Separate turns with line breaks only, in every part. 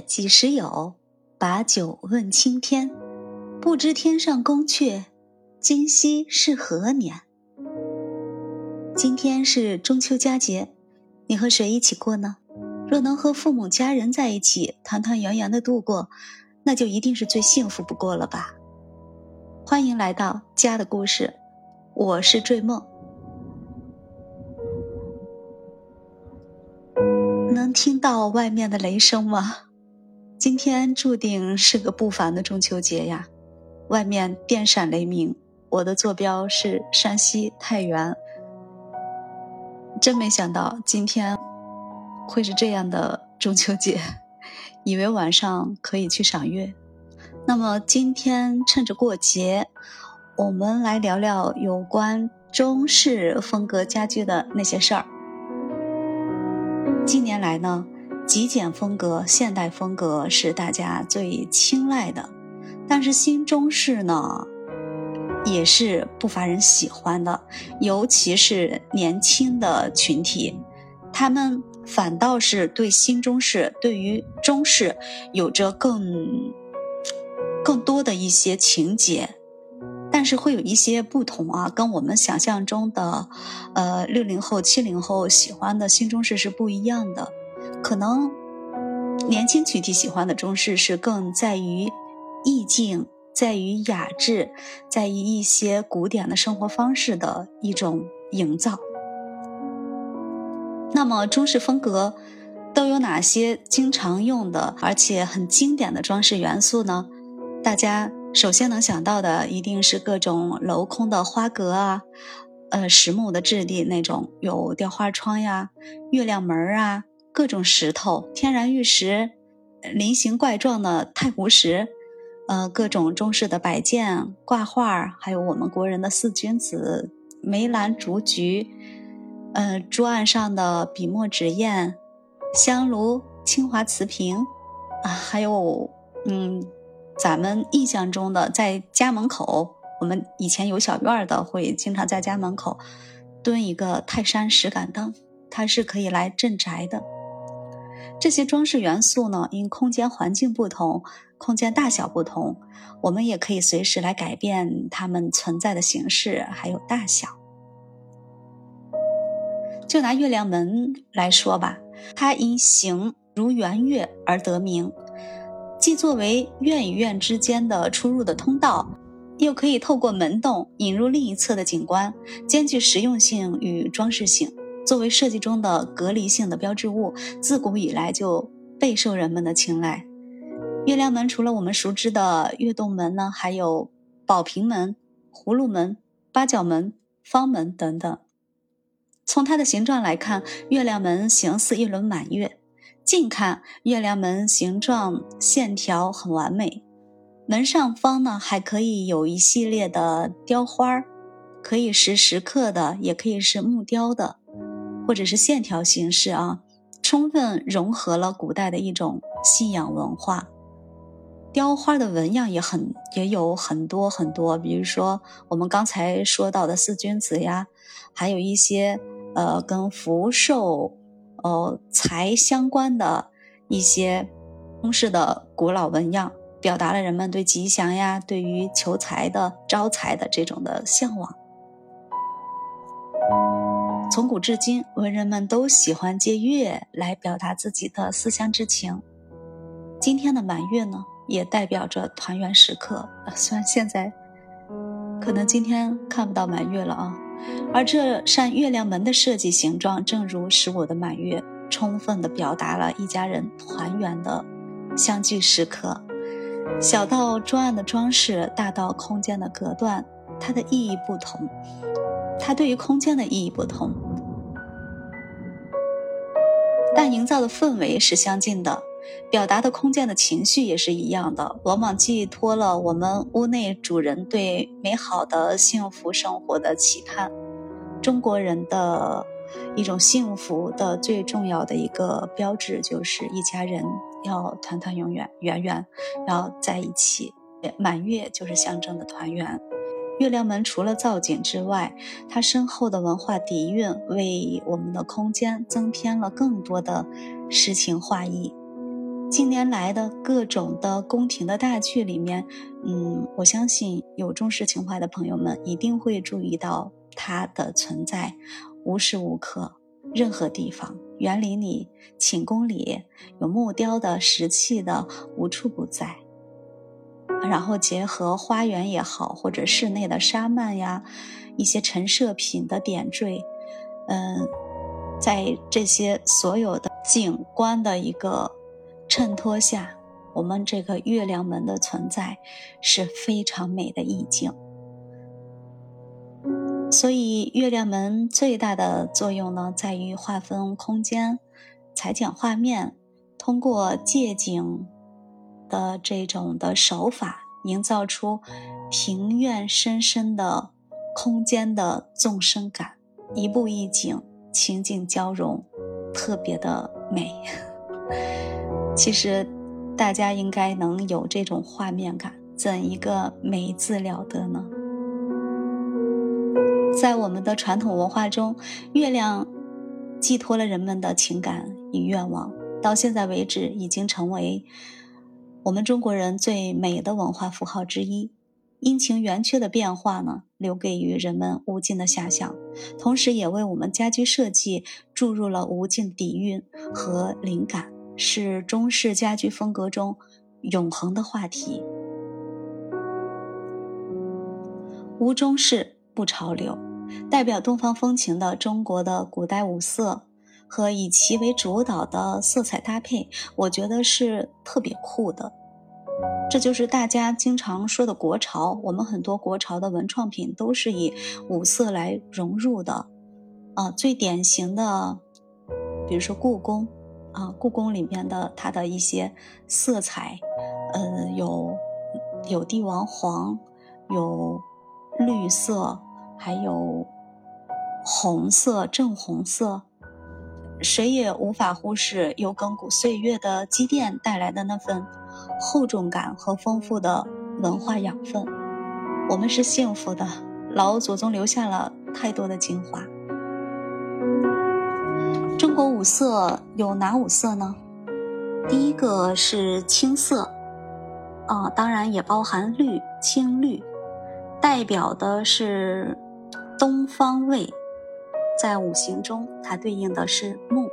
几时有？把酒问青天。不知天上宫阙，今夕是何年？今天是中秋佳节，你和谁一起过呢？若能和父母家人在一起，团团圆圆的度过，那就一定是最幸福不过了吧。欢迎来到家的故事，我是坠梦。能听到外面的雷声吗？今天注定是个不凡的中秋节呀，外面电闪雷鸣。我的坐标是山西太原，真没想到今天会是这样的中秋节，以为晚上可以去赏月。那么今天趁着过节，我们来聊聊有关中式风格家居的那些事儿。近年来呢，极简风格、现代风格是大家最青睐的，但是新中式呢，也是不乏人喜欢的，尤其是年轻的群体，他们反倒是对新中式、对于中式有着更。更多的一些情节，但是会有一些不同啊，跟我们想象中的，呃，六零后、七零后喜欢的新中式是不一样的。可能年轻群体喜欢的中式是更在于意境，在于雅致，在于一些古典的生活方式的一种营造。那么中式风格都有哪些经常用的而且很经典的装饰元素呢？大家首先能想到的一定是各种镂空的花格啊，呃，实木的质地那种有雕花窗呀、月亮门啊，各种石头、天然玉石、菱形怪状的太湖石，呃，各种中式的摆件、挂画，还有我们国人的四君子、梅兰竹菊，呃，桌案上的笔墨纸砚、香炉、清华瓷瓶，啊，还有，嗯。咱们印象中的，在家门口，我们以前有小院的，会经常在家门口蹲一个泰山石敢当，它是可以来镇宅的。这些装饰元素呢，因空间环境不同，空间大小不同，我们也可以随时来改变它们存在的形式还有大小。就拿月亮门来说吧，它因形如圆月而得名。既作为院与院之间的出入的通道，又可以透过门洞引入另一侧的景观，兼具实用性与装饰性。作为设计中的隔离性的标志物，自古以来就备受人们的青睐。月亮门除了我们熟知的月洞门呢，还有宝瓶门、葫芦门、八角门、方门等等。从它的形状来看，月亮门形似一轮满月。近看，月亮门形状线条很完美，门上方呢还可以有一系列的雕花可以是石刻的，也可以是木雕的，或者是线条形式啊，充分融合了古代的一种信仰文化。雕花的纹样也很也有很多很多，比如说我们刚才说到的四君子呀，还有一些呃跟福寿。哦，财相关的一些中式的古老纹样，表达了人们对吉祥呀、对于求财的、招财的这种的向往。从古至今，文人们都喜欢借月来表达自己的思乡之情。今天的满月呢，也代表着团圆时刻。虽然现在可能今天看不到满月了啊。而这扇月亮门的设计形状，正如十五的满月，充分地表达了一家人团圆的相聚时刻。小到桌案的装饰，大到空间的隔断，它的意义不同，它对于空间的意义不同，但营造的氛围是相近的。表达的空间的情绪也是一样的，往往寄托了我们屋内主人对美好的幸福生活的期盼。中国人的一种幸福的最重要的一个标志，就是一家人要团团圆圆，圆圆要在一起。满月就是象征的团圆。月亮门除了造景之外，它深厚的文化底蕴为我们的空间增添了更多的诗情画意。近年来的各种的宫廷的大剧里面，嗯，我相信有重视情怀的朋友们一定会注意到它的存在，无时无刻，任何地方，园林里、寝宫里有木雕的、石器的，无处不在。然后结合花园也好，或者室内的纱幔呀，一些陈设品的点缀，嗯，在这些所有的景观的一个衬托下，我们这个月亮门的存在是非常美的意境。所以，月亮门最大的作用呢，在于划分空间、裁剪画面，通过借景。的这种的手法，营造出庭院深深的空间的纵深感，一步一景，情景交融，特别的美。其实大家应该能有这种画面感，怎一个美字了得呢？在我们的传统文化中，月亮寄托了人们的情感与愿望，到现在为止，已经成为。我们中国人最美的文化符号之一，阴晴圆缺的变化呢，留给予人们无尽的遐想，同时也为我们家居设计注入了无尽底蕴和灵感，是中式家居风格中永恒的话题。无中式不潮流，代表东方风情的中国的古代五色。和以其为主导的色彩搭配，我觉得是特别酷的。这就是大家经常说的国潮。我们很多国潮的文创品都是以五色来融入的。啊，最典型的，比如说故宫，啊，故宫里面的它的一些色彩，呃，有有帝王黄，有绿色，还有红色，正红色。谁也无法忽视由亘古岁月的积淀带来的那份厚重感和丰富的文化养分。我们是幸福的，老祖宗留下了太多的精华。中国五色有哪五色呢？第一个是青色，啊，当然也包含绿、青绿，代表的是东方味。在五行中，它对应的是木，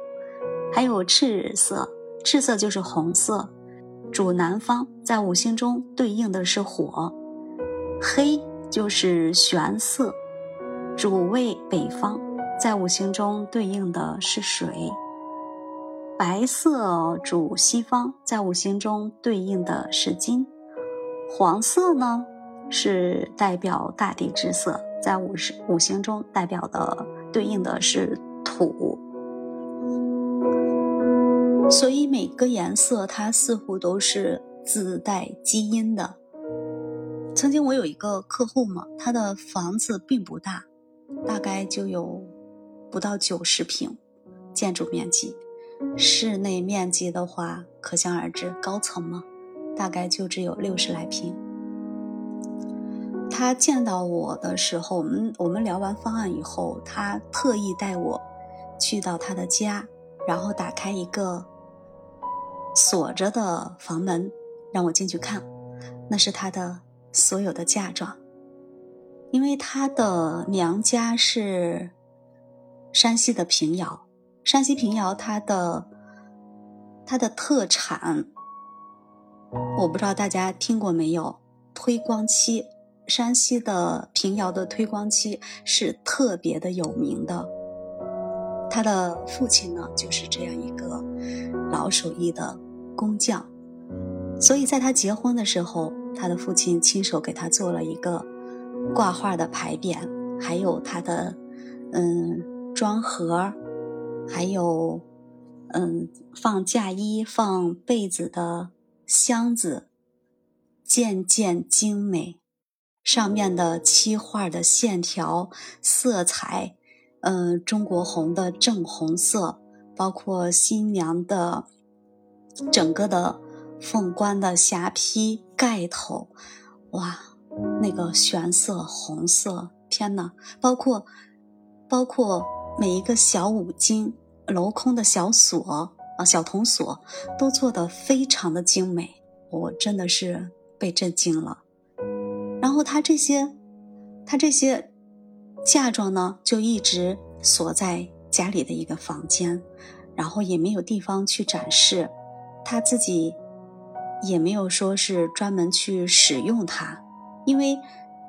还有赤色，赤色就是红色，主南方，在五行中对应的是火；黑就是玄色，主位北方，在五行中对应的是水；白色主西方，在五行中对应的是金；黄色呢是代表大地之色，在五十五行中代表的。对应的是土，所以每个颜色它似乎都是自带基因的。曾经我有一个客户嘛，他的房子并不大，大概就有不到九十平建筑面积，室内面积的话可想而知，高层嘛，大概就只有六十来平。他见到我的时候，我们我们聊完方案以后，他特意带我去到他的家，然后打开一个锁着的房门，让我进去看。那是他的所有的嫁妆，因为他的娘家是山西的平遥，山西平遥，它的它的特产，我不知道大家听过没有，推光漆。山西的平遥的推光漆是特别的有名的，他的父亲呢就是这样一个老手艺的工匠，所以在他结婚的时候，他的父亲亲手给他做了一个挂画的牌匾，还有他的嗯装盒，还有嗯放嫁衣、放被子的箱子，件件精美。上面的漆画的线条、色彩，嗯，中国红的正红色，包括新娘的整个的凤冠的霞帔盖头，哇，那个玄色红色，天呐，包括包括每一个小五金镂空的小锁啊小铜锁都做得非常的精美，我真的是被震惊了。然后他这些，他这些嫁妆呢，就一直锁在家里的一个房间，然后也没有地方去展示，他自己也没有说是专门去使用它，因为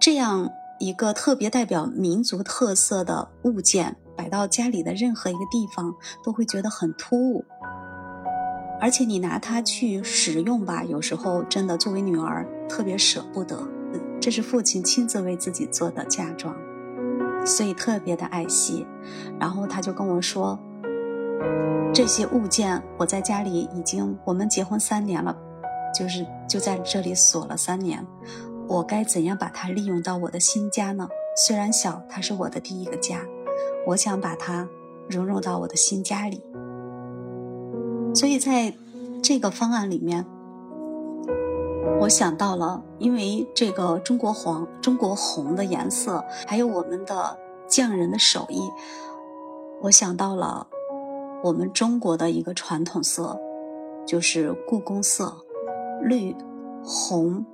这样一个特别代表民族特色的物件摆到家里的任何一个地方都会觉得很突兀，而且你拿它去使用吧，有时候真的作为女儿特别舍不得。这是父亲亲自为自己做的嫁妆，所以特别的爱惜。然后他就跟我说：“这些物件我在家里已经，我们结婚三年了，就是就在这里锁了三年。我该怎样把它利用到我的新家呢？虽然小，它是我的第一个家，我想把它融入到我的新家里。所以在这个方案里面。”我想到了，因为这个中国黄、中国红的颜色，还有我们的匠人的手艺，我想到了我们中国的一个传统色，就是故宫色，绿、红、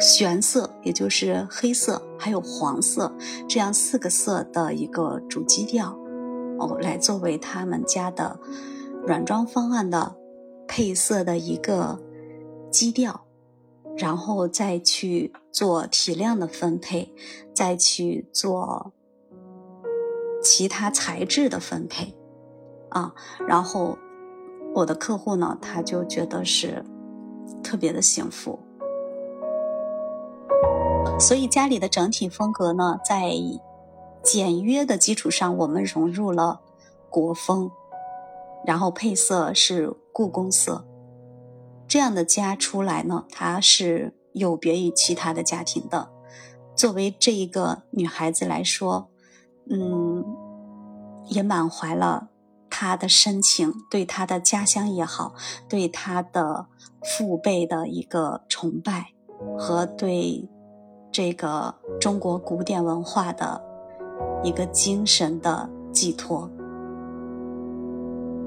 玄色，也就是黑色，还有黄色，这样四个色的一个主基调，哦，来作为他们家的软装方案的配色的一个基调。然后再去做体量的分配，再去做其他材质的分配，啊，然后我的客户呢，他就觉得是特别的幸福。所以家里的整体风格呢，在简约的基础上，我们融入了国风，然后配色是故宫色。这样的家出来呢，它是有别于其他的家庭的。作为这一个女孩子来说，嗯，也满怀了她的深情，对她的家乡也好，对她的父辈的一个崇拜，和对这个中国古典文化的一个精神的寄托。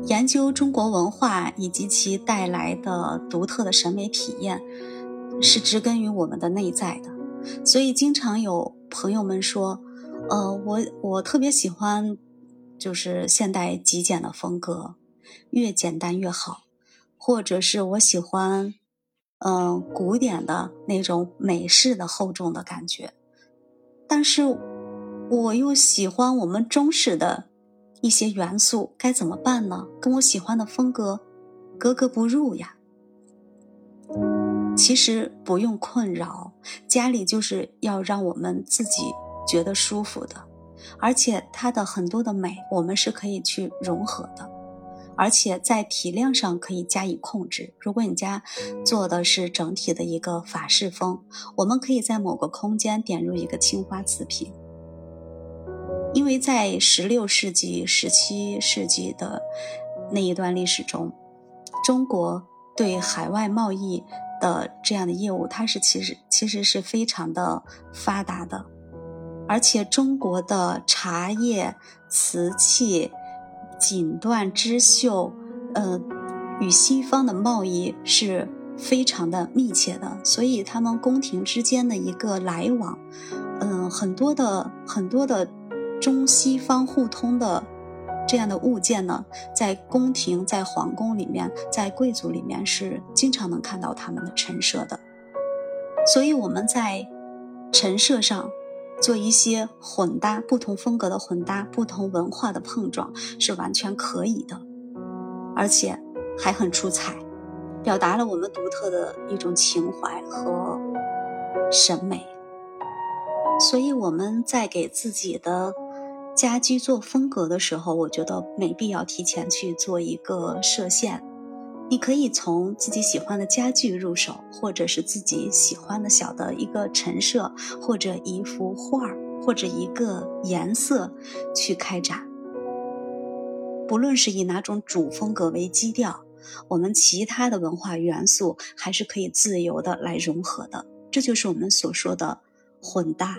研究中国文化以及其带来的独特的审美体验，是植根于我们的内在的。所以，经常有朋友们说：“呃，我我特别喜欢，就是现代极简的风格，越简单越好。”或者是我喜欢，嗯，古典的那种美式的厚重的感觉。但是，我又喜欢我们中式的。一些元素该怎么办呢？跟我喜欢的风格格格不入呀。其实不用困扰，家里就是要让我们自己觉得舒服的，而且它的很多的美，我们是可以去融合的，而且在体量上可以加以控制。如果你家做的是整体的一个法式风，我们可以在某个空间点入一个青花瓷瓶。因为在十六世纪、十七世纪的那一段历史中，中国对海外贸易的这样的业务，它是其实其实是非常的发达的，而且中国的茶叶、瓷器、锦缎织绣，呃，与西方的贸易是非常的密切的，所以他们宫廷之间的一个来往，嗯，很多的很多的。中西方互通的这样的物件呢，在宫廷、在皇宫里面、在贵族里面是经常能看到他们的陈设的。所以我们在陈设上做一些混搭，不同风格的混搭，不同文化的碰撞是完全可以的，而且还很出彩，表达了我们独特的一种情怀和审美。所以我们在给自己的。家居做风格的时候，我觉得没必要提前去做一个设限。你可以从自己喜欢的家具入手，或者是自己喜欢的小的一个陈设，或者一幅画儿，或者一个颜色去开展。不论是以哪种主风格为基调，我们其他的文化元素还是可以自由的来融合的。这就是我们所说的混搭。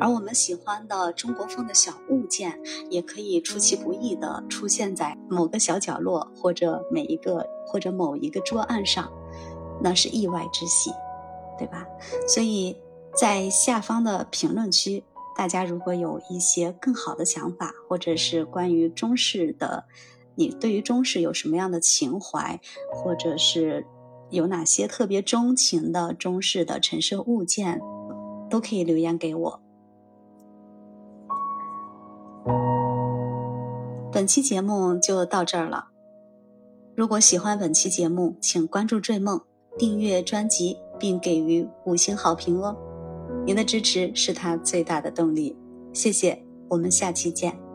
而我们喜欢的中国风的小物件，也可以出其不意地出现在某个小角落，或者每一个或者某一个桌案上，那是意外之喜，对吧？所以在下方的评论区，大家如果有一些更好的想法，或者是关于中式的，你对于中式有什么样的情怀，或者是有哪些特别钟情的中式的陈设物件，都可以留言给我。本期节目就到这儿了。如果喜欢本期节目，请关注“追梦”，订阅专辑，并给予五星好评哦。您的支持是他最大的动力。谢谢，我们下期见。